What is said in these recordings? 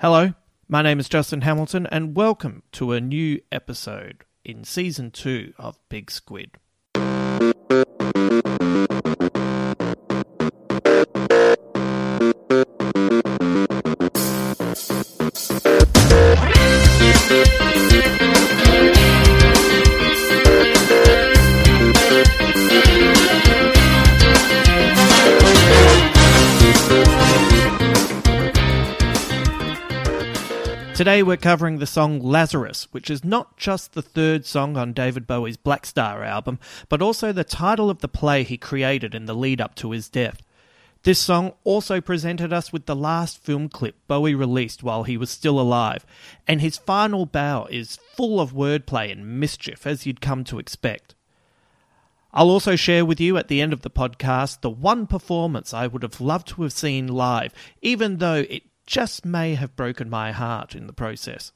Hello, my name is Justin Hamilton, and welcome to a new episode in season two of Big Squid. Today we're covering the song Lazarus, which is not just the third song on David Bowie's Black Star album, but also the title of the play he created in the lead up to his death. This song also presented us with the last film clip Bowie released while he was still alive, and his final bow is full of wordplay and mischief, as you'd come to expect. I'll also share with you at the end of the podcast the one performance I would have loved to have seen live, even though it just may have broken my heart in the process.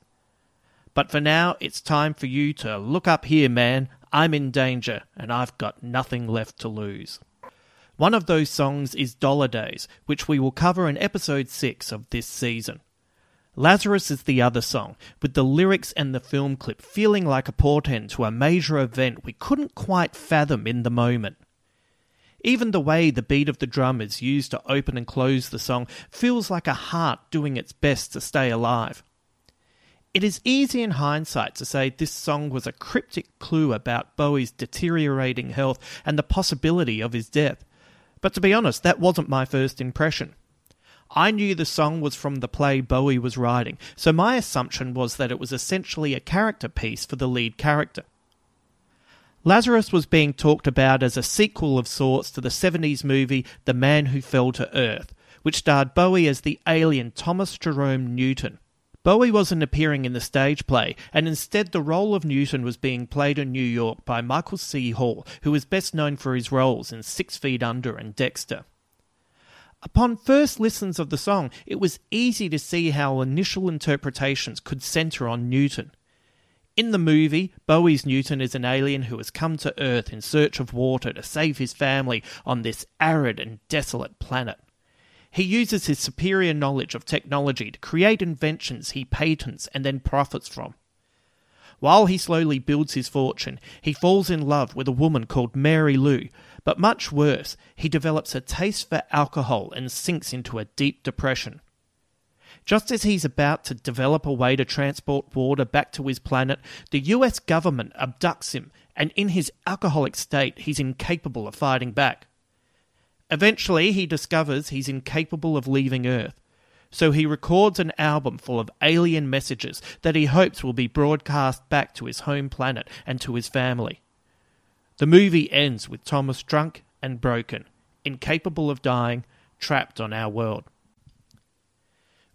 But for now, it's time for you to look up here, man. I'm in danger, and I've got nothing left to lose. One of those songs is Dollar Days, which we will cover in episode 6 of this season. Lazarus is the other song, with the lyrics and the film clip feeling like a portent to a major event we couldn't quite fathom in the moment. Even the way the beat of the drum is used to open and close the song feels like a heart doing its best to stay alive. It is easy in hindsight to say this song was a cryptic clue about Bowie's deteriorating health and the possibility of his death. But to be honest, that wasn't my first impression. I knew the song was from the play Bowie was writing, so my assumption was that it was essentially a character piece for the lead character. Lazarus was being talked about as a sequel of sorts to the 70s movie The Man Who Fell to Earth, which starred Bowie as the alien Thomas Jerome Newton. Bowie wasn't appearing in the stage play, and instead the role of Newton was being played in New York by Michael C. Hall, who is best known for his roles in Six Feet Under and Dexter. Upon first listens of the song, it was easy to see how initial interpretations could centre on Newton. In the movie, Bowie's Newton is an alien who has come to Earth in search of water to save his family on this arid and desolate planet. He uses his superior knowledge of technology to create inventions he patents and then profits from. While he slowly builds his fortune, he falls in love with a woman called Mary Lou, but much worse, he develops a taste for alcohol and sinks into a deep depression. Just as he's about to develop a way to transport water back to his planet, the US government abducts him, and in his alcoholic state, he's incapable of fighting back. Eventually, he discovers he's incapable of leaving Earth, so he records an album full of alien messages that he hopes will be broadcast back to his home planet and to his family. The movie ends with Thomas drunk and broken, incapable of dying, trapped on our world.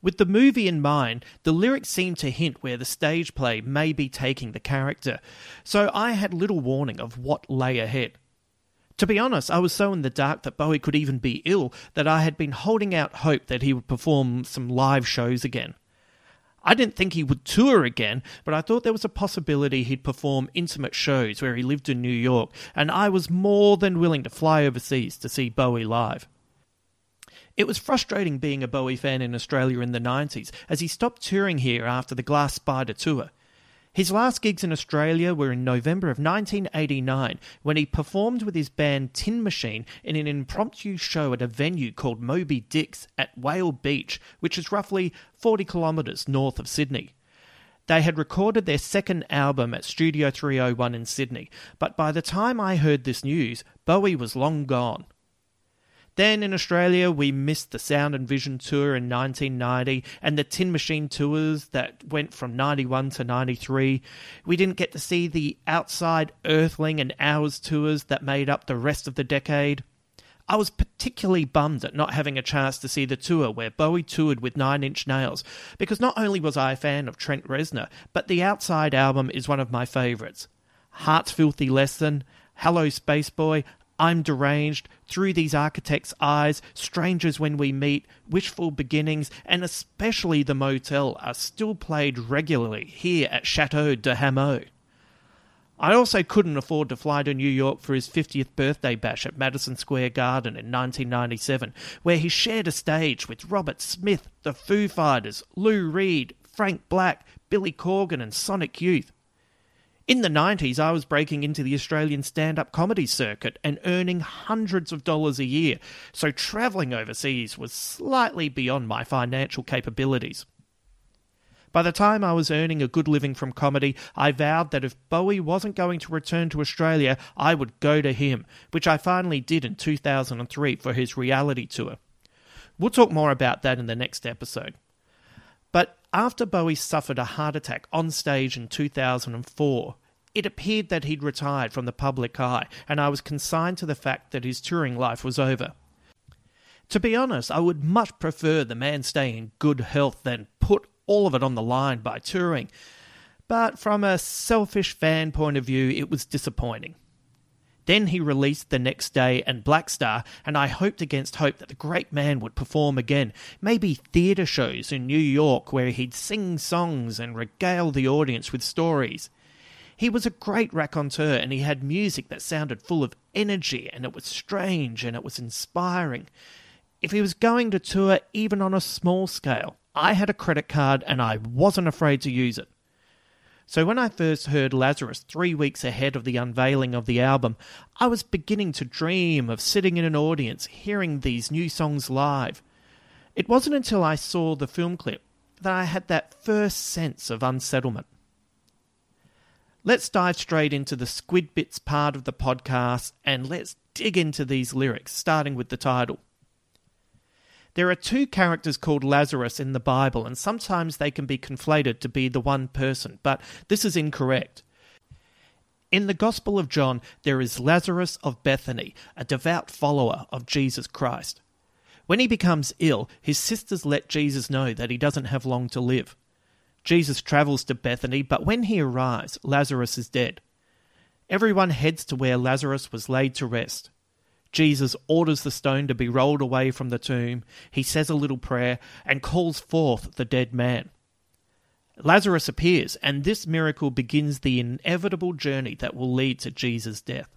With the movie in mind, the lyrics seem to hint where the stage play may be taking the character, so I had little warning of what lay ahead. To be honest, I was so in the dark that Bowie could even be ill that I had been holding out hope that he would perform some live shows again. I didn't think he would tour again, but I thought there was a possibility he'd perform intimate shows where he lived in New York, and I was more than willing to fly overseas to see Bowie live. It was frustrating being a Bowie fan in Australia in the 90s, as he stopped touring here after the Glass Spider tour. His last gigs in Australia were in November of 1989 when he performed with his band Tin Machine in an impromptu show at a venue called Moby Dick's at Whale Beach, which is roughly 40 kilometres north of Sydney. They had recorded their second album at Studio 301 in Sydney, but by the time I heard this news, Bowie was long gone. Then in Australia, we missed the Sound and Vision tour in 1990 and the Tin Machine tours that went from 91 to 93. We didn't get to see the Outside Earthling and Hours tours that made up the rest of the decade. I was particularly bummed at not having a chance to see the tour where Bowie toured with Nine Inch Nails, because not only was I a fan of Trent Reznor, but the Outside album is one of my favourites. Heart's Filthy Lesson, Hello Spaceboy, I'm deranged, through these architects' eyes, strangers when we meet, wishful beginnings, and especially the motel are still played regularly here at Chateau de Hameau. I also couldn't afford to fly to New York for his 50th birthday bash at Madison Square Garden in 1997, where he shared a stage with Robert Smith, the Foo Fighters, Lou Reed, Frank Black, Billy Corgan, and Sonic Youth. In the 90s, I was breaking into the Australian stand up comedy circuit and earning hundreds of dollars a year, so travelling overseas was slightly beyond my financial capabilities. By the time I was earning a good living from comedy, I vowed that if Bowie wasn't going to return to Australia, I would go to him, which I finally did in 2003 for his reality tour. We'll talk more about that in the next episode. But after Bowie suffered a heart attack on stage in 2004, it appeared that he'd retired from the public eye, and I was consigned to the fact that his touring life was over. To be honest, I would much prefer the man stay in good health than put all of it on the line by touring. But from a selfish fan point of view, it was disappointing. Then he released the next day and Black Star, and I hoped against hope that the great man would perform again, maybe theatre shows in New York where he'd sing songs and regale the audience with stories. He was a great raconteur and he had music that sounded full of energy and it was strange and it was inspiring. If he was going to tour even on a small scale, I had a credit card and I wasn't afraid to use it. So when I first heard Lazarus three weeks ahead of the unveiling of the album, I was beginning to dream of sitting in an audience hearing these new songs live. It wasn't until I saw the film clip that I had that first sense of unsettlement. Let's dive straight into the Squid Bits part of the podcast and let's dig into these lyrics, starting with the title. There are two characters called Lazarus in the Bible, and sometimes they can be conflated to be the one person, but this is incorrect. In the Gospel of John, there is Lazarus of Bethany, a devout follower of Jesus Christ. When he becomes ill, his sisters let Jesus know that he doesn't have long to live. Jesus travels to Bethany, but when he arrives, Lazarus is dead. Everyone heads to where Lazarus was laid to rest. Jesus orders the stone to be rolled away from the tomb. He says a little prayer and calls forth the dead man. Lazarus appears, and this miracle begins the inevitable journey that will lead to Jesus' death.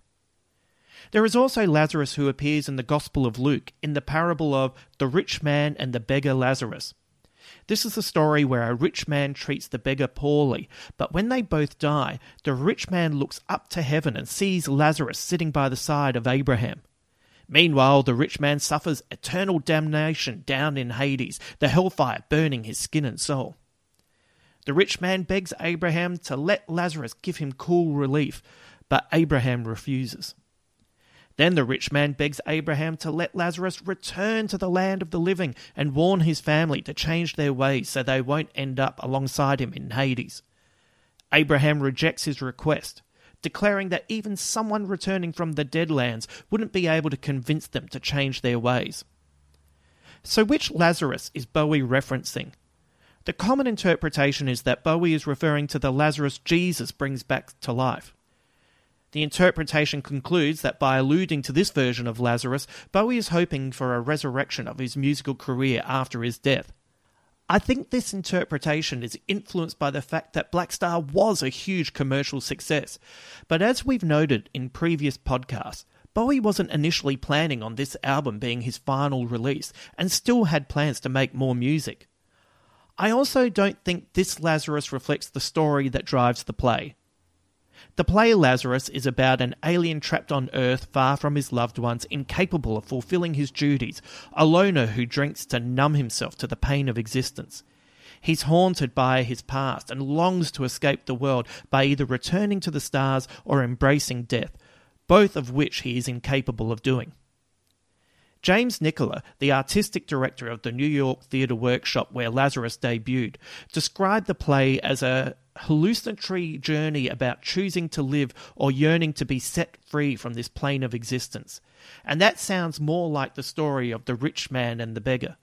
There is also Lazarus who appears in the Gospel of Luke in the parable of the rich man and the beggar Lazarus. This is a story where a rich man treats the beggar poorly, but when they both die, the rich man looks up to heaven and sees Lazarus sitting by the side of Abraham. Meanwhile, the rich man suffers eternal damnation down in Hades, the hellfire burning his skin and soul. The rich man begs Abraham to let Lazarus give him cool relief, but Abraham refuses. Then the rich man begs Abraham to let Lazarus return to the land of the living and warn his family to change their ways so they won't end up alongside him in Hades. Abraham rejects his request declaring that even someone returning from the Deadlands wouldn't be able to convince them to change their ways. So, which Lazarus is Bowie referencing? The common interpretation is that Bowie is referring to the Lazarus Jesus brings back to life. The interpretation concludes that by alluding to this version of Lazarus, Bowie is hoping for a resurrection of his musical career after his death. I think this interpretation is influenced by the fact that Black Star was a huge commercial success. But as we've noted in previous podcasts, Bowie wasn't initially planning on this album being his final release and still had plans to make more music. I also don't think this Lazarus reflects the story that drives the play. The play Lazarus is about an alien trapped on Earth far from his loved ones, incapable of fulfilling his duties, a loner who drinks to numb himself to the pain of existence. He's haunted by his past and longs to escape the world by either returning to the stars or embracing death, both of which he is incapable of doing. James Nicola, the artistic director of the New York Theatre Workshop where Lazarus debuted, described the play as a hallucinatory journey about choosing to live or yearning to be set free from this plane of existence. And that sounds more like the story of the rich man and the beggar.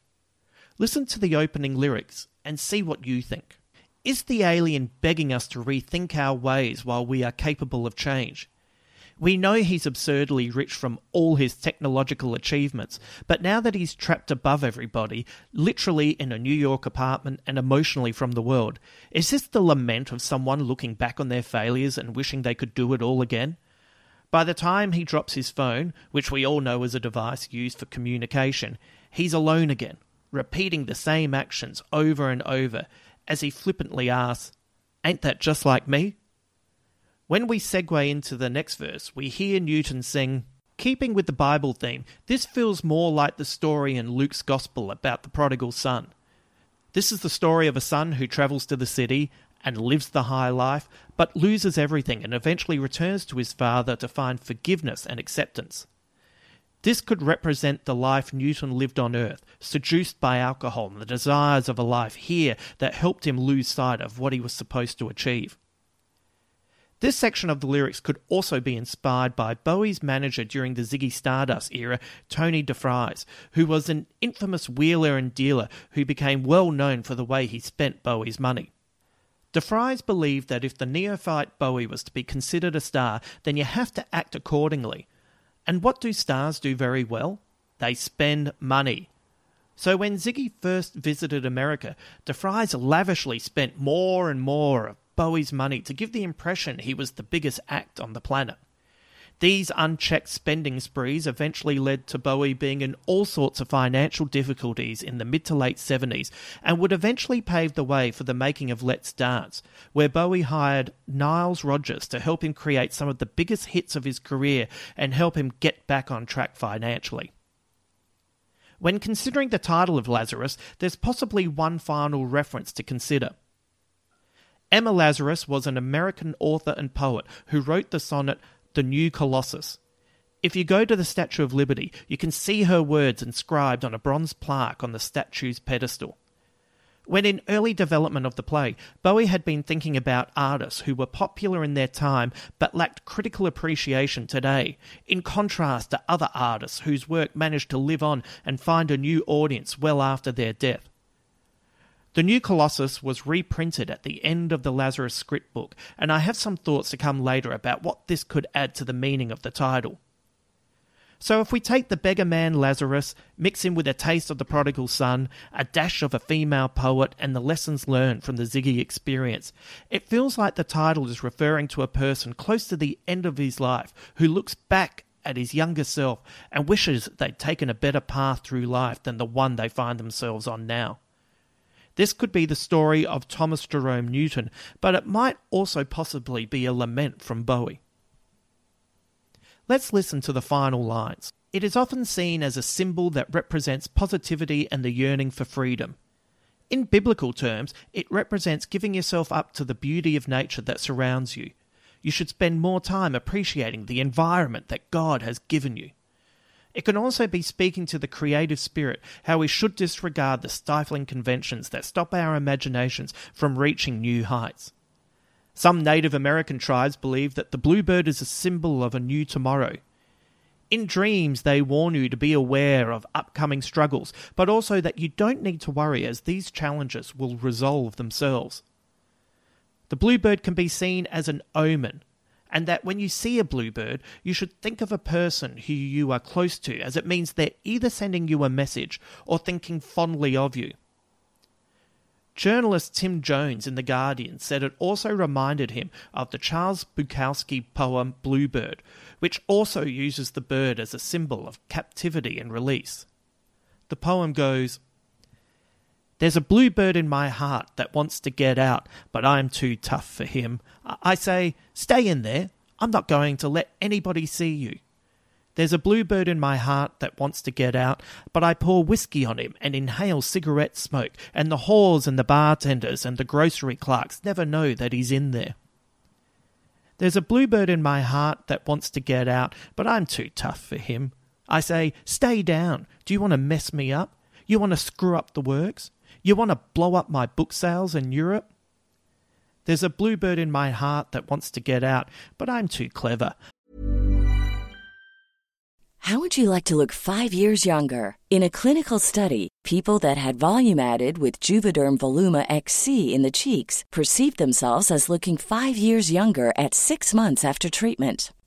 Listen to the opening lyrics and see what you think. Is the alien begging us to rethink our ways while we are capable of change? We know he's absurdly rich from all his technological achievements, but now that he's trapped above everybody, literally in a New York apartment and emotionally from the world, is this the lament of someone looking back on their failures and wishing they could do it all again? By the time he drops his phone, which we all know is a device used for communication, he's alone again, repeating the same actions over and over as he flippantly asks, Ain't that just like me? When we segue into the next verse, we hear Newton sing, Keeping with the Bible theme, this feels more like the story in Luke's Gospel about the prodigal son. This is the story of a son who travels to the city and lives the high life, but loses everything and eventually returns to his father to find forgiveness and acceptance. This could represent the life Newton lived on earth, seduced by alcohol and the desires of a life here that helped him lose sight of what he was supposed to achieve. This section of the lyrics could also be inspired by Bowie's manager during the Ziggy Stardust era, Tony DeFries, who was an infamous wheeler and dealer who became well known for the way he spent Bowie's money. DeFries believed that if the neophyte Bowie was to be considered a star, then you have to act accordingly. And what do stars do very well? They spend money. So when Ziggy first visited America, DeFries lavishly spent more and more of Bowie's money to give the impression he was the biggest act on the planet. These unchecked spending sprees eventually led to Bowie being in all sorts of financial difficulties in the mid to late 70s and would eventually pave the way for the making of Let's Dance, where Bowie hired Niles Rodgers to help him create some of the biggest hits of his career and help him get back on track financially. When considering the title of Lazarus, there's possibly one final reference to consider. Emma Lazarus was an American author and poet who wrote the sonnet The New Colossus. If you go to the Statue of Liberty, you can see her words inscribed on a bronze plaque on the statue's pedestal. When in early development of the play, Bowie had been thinking about artists who were popular in their time but lacked critical appreciation today, in contrast to other artists whose work managed to live on and find a new audience well after their death. The new Colossus was reprinted at the end of the Lazarus script book, and I have some thoughts to come later about what this could add to the meaning of the title. So, if we take the beggar man Lazarus, mix him with a taste of the prodigal son, a dash of a female poet, and the lessons learned from the Ziggy experience, it feels like the title is referring to a person close to the end of his life who looks back at his younger self and wishes they'd taken a better path through life than the one they find themselves on now. This could be the story of Thomas Jerome Newton, but it might also possibly be a lament from Bowie. Let's listen to the final lines. It is often seen as a symbol that represents positivity and the yearning for freedom. In biblical terms, it represents giving yourself up to the beauty of nature that surrounds you. You should spend more time appreciating the environment that God has given you. It can also be speaking to the creative spirit, how we should disregard the stifling conventions that stop our imaginations from reaching new heights. Some Native American tribes believe that the bluebird is a symbol of a new tomorrow. In dreams, they warn you to be aware of upcoming struggles, but also that you don't need to worry as these challenges will resolve themselves. The bluebird can be seen as an omen, and that when you see a bluebird, you should think of a person who you are close to, as it means they're either sending you a message or thinking fondly of you. Journalist Tim Jonze in The Guardian said it also reminded him of the Charles Bukowski poem Bluebird, which also uses the bird as a symbol of captivity and release. The poem goes, There's a bluebird in my heart that wants to get out, but I'm too tough for him. I say, Stay in there. I'm not going to let anybody see you. There's a bluebird in my heart that wants to get out, but I pour whiskey on him and inhale cigarette smoke, and the whores and the bartenders and the grocery clerks never know that he's in there. There's a bluebird in my heart that wants to get out, but I'm too tough for him. I say, Stay down. Do you want to mess me up? You want to screw up the works? You want to blow up my book sales in Europe? There's a bluebird in my heart that wants to get out, but I'm too clever. How would you like to look five years younger? In a clinical study, people that had volume added with Juvederm Voluma XC in the cheeks perceived themselves as looking five years younger at six months after treatment.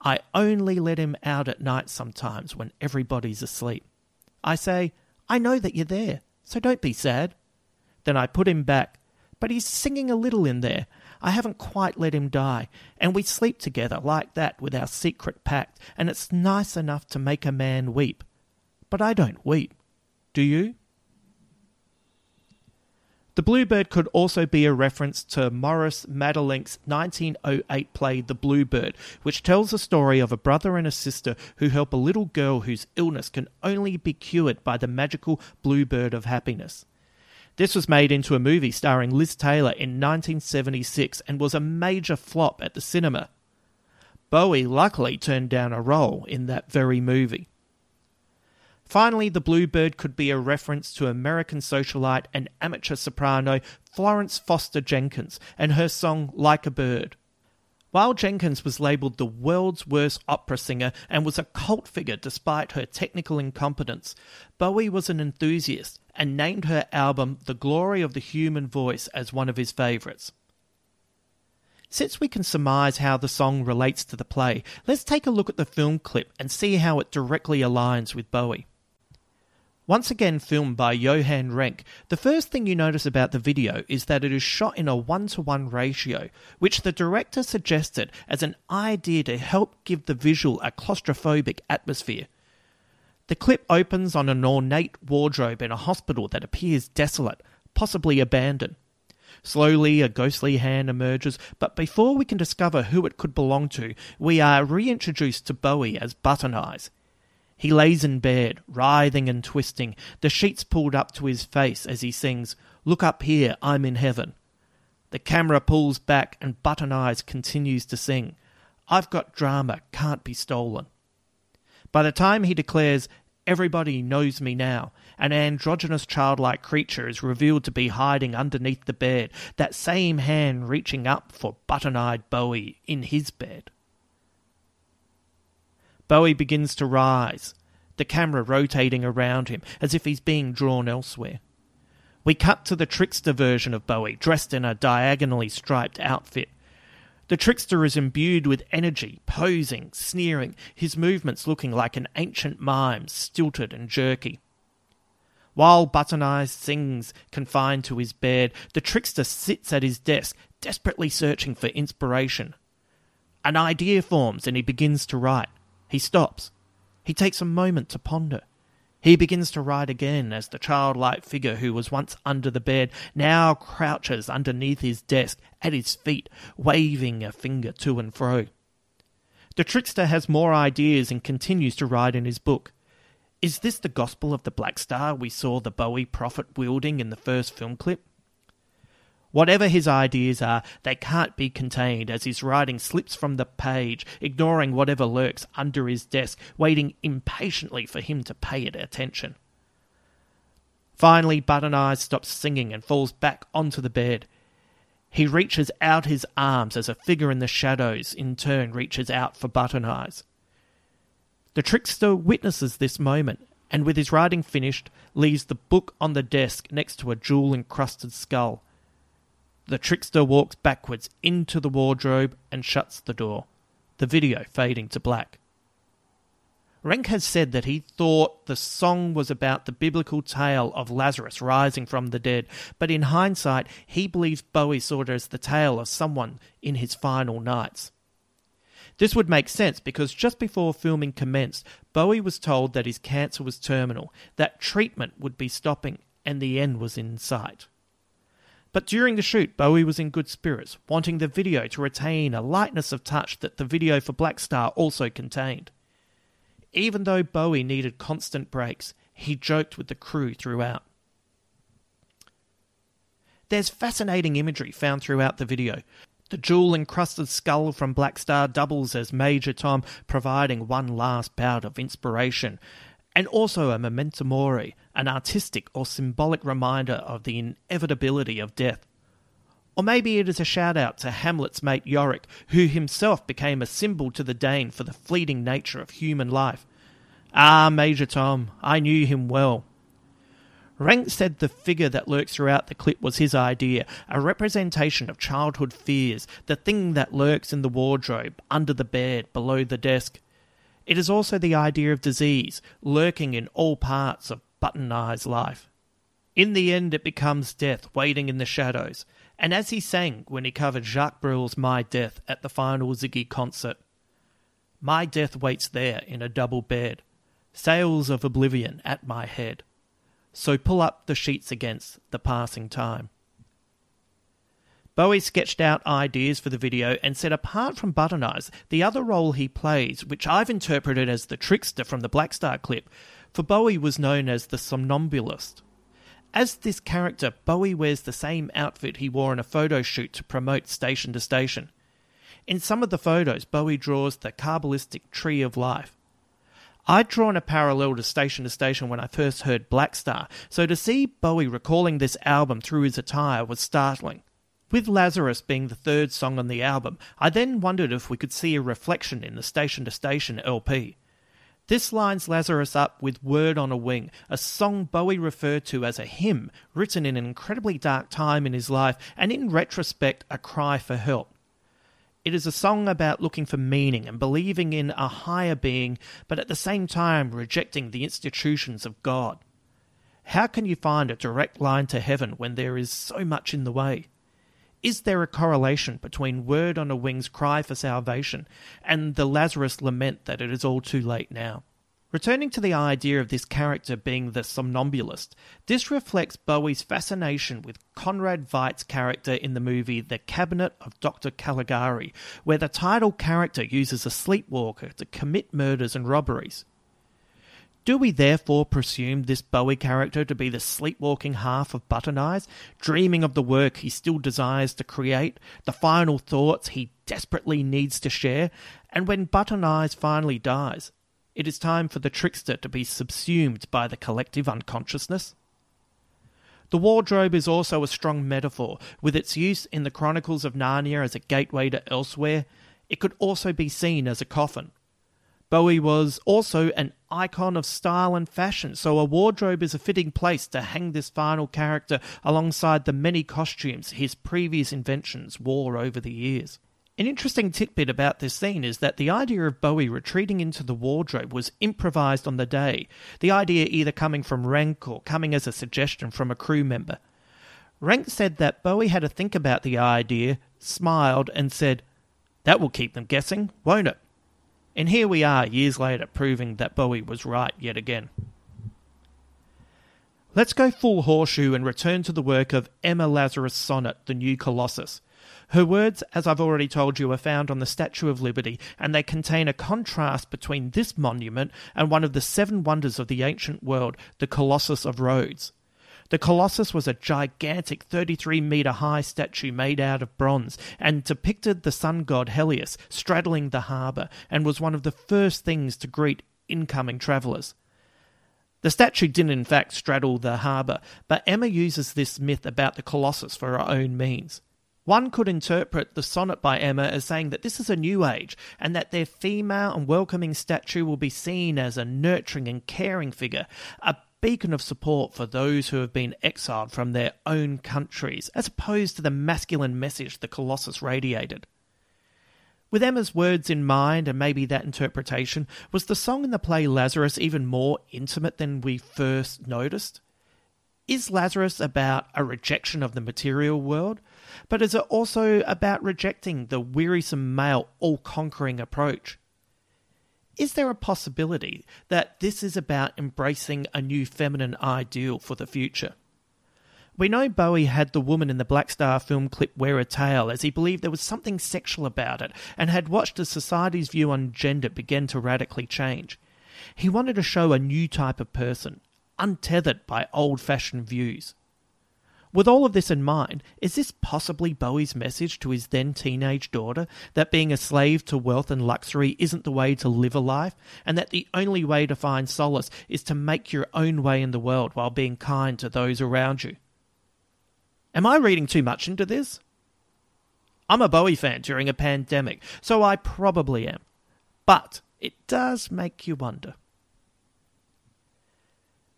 I only let him out at night sometimes when everybody's asleep. I say, I know that you're there, so don't be sad. Then I put him back, but he's singing a little in there. I haven't quite let him die, and we sleep together like that with our secret pact, and it's nice enough to make a man weep. But I don't weep. Do you? The Bluebird could also be a reference to Maurice Maeterlinck's 1908 play The Bluebird, which tells the story of a brother and a sister who help a little girl whose illness can only be cured by the magical Bluebird of happiness. This was made into a movie starring Liz Taylor in 1976 and was a major flop at the cinema. Bowie luckily turned down a role in that very movie. Finally, the Bluebird could be a reference to American socialite and amateur soprano Florence Foster Jenkins and her song Like a Bird. While Jenkins was labelled the world's worst opera singer and was a cult figure despite her technical incompetence, Bowie was an enthusiast and named her album The Glory of the Human Voice as one of his favourites. Since we can surmise how the song relates to the play, let's take a look at the film clip and see how it directly aligns with Bowie. Once again filmed by Johan Renck, the first thing you notice about the video is that it is shot in a one to one ratio, which the director suggested as an idea to help give the visual a claustrophobic atmosphere. The clip opens on an ornate wardrobe in a hospital that appears desolate, possibly abandoned. Slowly, a ghostly hand emerges, but before we can discover who it could belong to, we are reintroduced to Bowie as Button Eyes. He lays in bed, writhing and twisting, the sheets pulled up to his face as he sings, Look up here, I'm in heaven. The camera pulls back and Button Eyes continues to sing, I've got drama, can't be stolen. By the time he declares, Everybody knows me now, an androgynous childlike creature is revealed to be hiding underneath the bed, that same hand reaching up for button eyed Bowie in his bed. Bowie begins to rise, the camera rotating around him as if he's being drawn elsewhere. We cut to the trickster version of Bowie, dressed in a diagonally striped outfit. The trickster is imbued with energy, posing, sneering, his movements looking like an ancient mime, stilted and jerky. While Button Eyes sings, confined to his bed, the trickster sits at his desk, desperately searching for inspiration. An idea forms and he begins to write. He stops. He takes a moment to ponder. He begins to write again as the childlike figure who was once under the bed now crouches underneath his desk at his feet, waving a finger to and fro. The trickster has more ideas and continues to write in his book. Is this the gospel of the Black Star we saw the Bowie prophet wielding in the first film clip? Whatever his ideas are, they can't be contained as his writing slips from the page, ignoring whatever lurks under his desk, waiting impatiently for him to pay it attention. Finally, Button Eyes stops singing and falls back onto the bed. He reaches out his arms as a figure in the shadows in turn reaches out for Button Eyes. The trickster witnesses this moment and, with his writing finished, leaves the book on the desk next to a jewel encrusted skull. The trickster walks backwards into the wardrobe and shuts the door, the video fading to black. Renck has said that he thought the song was about the biblical tale of Lazarus rising from the dead, but in hindsight, he believes Bowie saw it as the tale of someone in his final nights. This would make sense because just before filming commenced, Bowie was told that his cancer was terminal, that treatment would be stopping, and the end was in sight. But during the shoot, Bowie was in good spirits, wanting the video to retain a lightness of touch that the video for Black Star also contained. Even though Bowie needed constant breaks, he joked with the crew throughout. There's fascinating imagery found throughout the video. The jewel encrusted skull from Black Star doubles as Major Tom, providing one last bout of inspiration, and also a memento mori, an artistic or symbolic reminder of the inevitability of death. Or maybe it is a shout out to Hamlet's mate Yorick, who himself became a symbol to the Dane for the fleeting nature of human life. Ah, Major Tom, I knew him well. Renck said the figure that lurks throughout the clip was his idea, a representation of childhood fears, the thing that lurks in the wardrobe, under the bed, below the desk. It is also the idea of disease lurking in all parts of Button Eye's life. In the end, it becomes death waiting in the shadows, and as he sang when he covered Jacques Brel's My Death at the final Ziggy concert, My death waits there in a double bed, sails of oblivion at my head. So pull up the sheets against the passing time. Bowie sketched out ideas for the video and said apart from Button Eyes, the other role he plays, which I've interpreted as the trickster from the Black Star clip, for Bowie was known as the somnambulist. As this character, Bowie wears the same outfit he wore in a photo shoot to promote Station to Station. In some of the photos, Bowie draws the Kabbalistic tree of life. I'd drawn a parallel to Station to Station when I first heard Black Star, so to see Bowie recalling this album through his attire was startling. With Lazarus being the third song on the album, I then wondered if we could see a reflection in the Station to Station LP. This lines Lazarus up with Word on a Wing, a song Bowie referred to as a hymn written in an incredibly dark time in his life and in retrospect a cry for help. It is a song about looking for meaning and believing in a higher being, but at the same time rejecting the institutions of God. How can you find a direct line to heaven when there is so much in the way? Is there a correlation between Word on a Wing's cry for salvation and the Lazarus lament that it is all too late now? Returning to the idea of this character being the somnambulist, this reflects Bowie's fascination with Conrad Veidt's character in the movie The Cabinet of Dr. Caligari, where the title character uses a sleepwalker to commit murders and robberies. Do we therefore presume this Bowie character to be the sleepwalking half of Button Eyes, dreaming of the work he still desires to create, the final thoughts he desperately needs to share, and when Button Eyes finally dies, it is time for the trickster to be subsumed by the collective unconsciousness? The wardrobe is also a strong metaphor, with its use in the Chronicles of Narnia as a gateway to elsewhere. It could also be seen as a coffin, Bowie was also an icon of style and fashion, so a wardrobe is a fitting place to hang this final character alongside the many costumes his previous inventions wore over the years. An interesting tidbit about this scene is that the idea of Bowie retreating into the wardrobe was improvised on the day, the idea either coming from Renck or coming as a suggestion from a crew member. Renck said that Bowie had to think about the idea, smiled, and said, That will keep them guessing, won't it? And here we are, years later, proving that Bowie was right yet again. Let's go full horseshoe and return to the work of Emma Lazarus' sonnet, The New Colossus. Her words, as I've already told you, are found on the Statue of Liberty, and they contain a contrast between this monument and one of the seven wonders of the ancient world, the Colossus of Rhodes. The Colossus was a gigantic 33 metre high statue made out of bronze and depicted the sun god Helios straddling the harbour and was one of the first things to greet incoming travellers. The statue didn't, in fact, straddle the harbour, but Emma uses this myth about the Colossus for her own means. One could interpret the sonnet by Emma as saying that this is a new age and that their female and welcoming statue will be seen as a nurturing and caring figure, a beacon of support for those who have been exiled from their own countries, as opposed to the masculine message the Colossus radiated. With Emma's words in mind and maybe that interpretation, was the song in the play Lazarus even more intimate than we first noticed? Is Lazarus about a rejection of the material world? But is it also about rejecting the wearisome male all conquering approach? Is there a possibility that this is about embracing a new feminine ideal for the future? We know Bowie had the woman in the Black Star film clip wear a tail as he believed there was something sexual about it and had watched as society's view on gender begin to radically change. He wanted to show a new type of person, untethered by old fashioned views. With all of this in mind, is this possibly Bowie's message to his then teenage daughter that being a slave to wealth and luxury isn't the way to live a life, and that the only way to find solace is to make your own way in the world while being kind to those around you? Am I reading too much into this? I'm a Bowie fan during a pandemic, so I probably am. But it does make you wonder.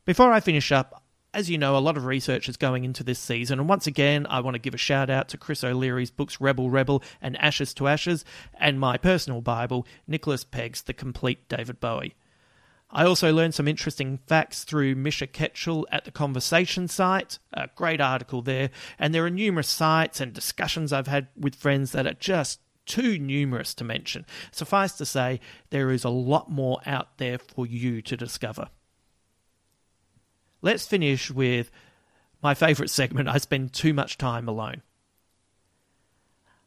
Before I finish up, as you know, a lot of research is going into this season, and once again, I want to give a shout out to Chris O'Leary's books Rebel Rebel and Ashes to Ashes, and my personal Bible, Nicholas Pegg's The Complete David Bowie. I also learned some interesting facts through Misha Ketchell at the Conversation site, a great article there, and there are numerous sites and discussions I've had with friends that are just too numerous to mention. Suffice to say, there is a lot more out there for you to discover. Let's finish with my favourite segment I spend too much time alone.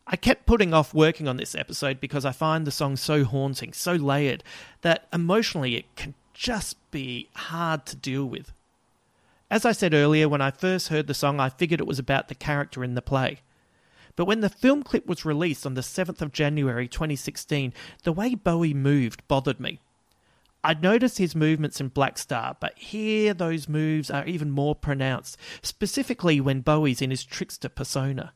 I kept putting off working on this episode because I find the song so haunting, so layered, that emotionally it can just be hard to deal with. As I said earlier, when I first heard the song, I figured it was about the character in the play. But when the film clip was released on the 7th of January 2016, the way Bowie moved bothered me. I'd noticed his movements in Black Star, but here those moves are even more pronounced, specifically when Bowie's in his trickster persona.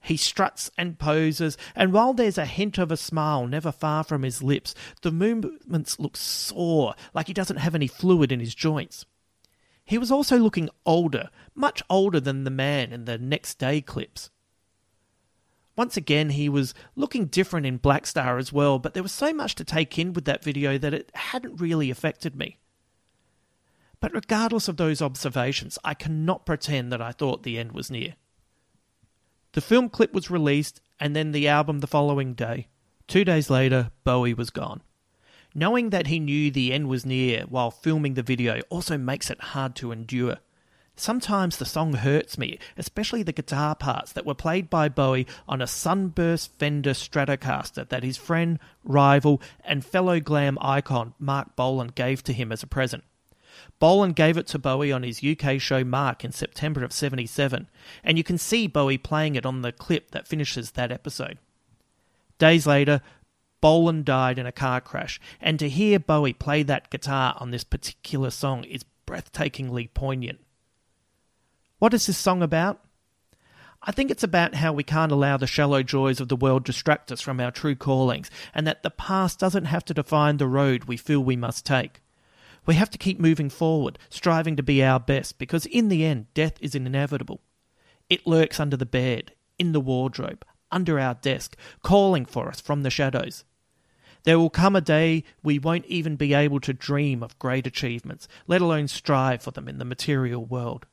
He struts and poses, and while there's a hint of a smile never far from his lips, the movements look sore, like he doesn't have any fluid in his joints. He was also looking older, much older than the man in the next day clips. Once again, he was looking different in Black Star as well, but there was so much to take in with that video that it hadn't really affected me. But regardless of those observations, I cannot pretend that I thought the end was near. The film clip was released, and then the album the following day. Two days later, Bowie was gone. Knowing that he knew the end was near while filming the video also makes it hard to endure. Sometimes the song hurts me, especially the guitar parts that were played by Bowie on a sunburst Fender Stratocaster that his friend, rival, and fellow glam icon Marc Bolan gave to him as a present. Bolan gave it to Bowie on his UK show Marc in September of 77, and you can see Bowie playing it on the clip that finishes that episode. Days later, Bolan died in a car crash, and to hear Bowie play that guitar on this particular song is breathtakingly poignant. What is this song about? I think it's about how we can't allow the shallow joys of the world distract us from our true callings, and that the past doesn't have to define the road we feel we must take. We have to keep moving forward, striving to be our best, because in the end, death is inevitable. It lurks under the bed, in the wardrobe, under our desk, calling for us from the shadows. There will come a day we won't even be able to dream of great achievements, let alone strive for them in the material world.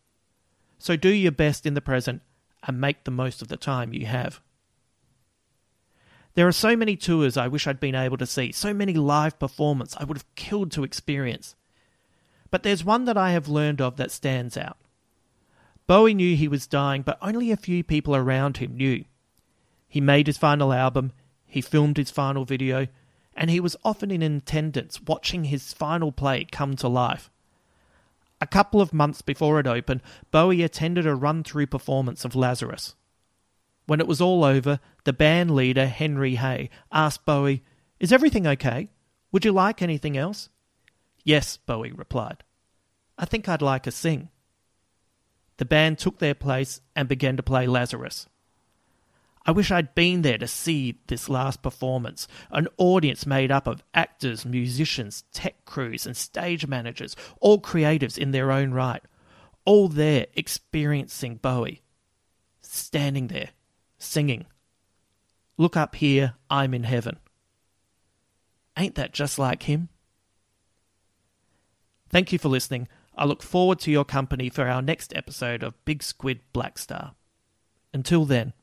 So do your best in the present and make the most of the time you have. There are so many tours I wish I'd been able to see, so many live performances I would have killed to experience. But there's one that I have learned of that stands out. Bowie knew he was dying, but only a few people around him knew. He made his final album, he filmed his final video, and he was often in attendance watching his final play come to life. A couple of months before it opened, Bowie attended a run through performance of Lazarus. When it was all over, the band leader, Henry Hey, asked Bowie, Is everything okay? Would you like anything else? Yes, Bowie replied. I think I'd like a sing. The band took their place and began to play Lazarus. I wish I'd been there to see this last performance. An audience made up of actors, musicians, tech crews, and stage managers, all creatives in their own right, all there experiencing Bowie. Standing there, singing. Look up here, I'm in heaven. Ain't that just like him? Thank you for listening. I look forward to your company for our next episode of Big Squid Black Star. Until then,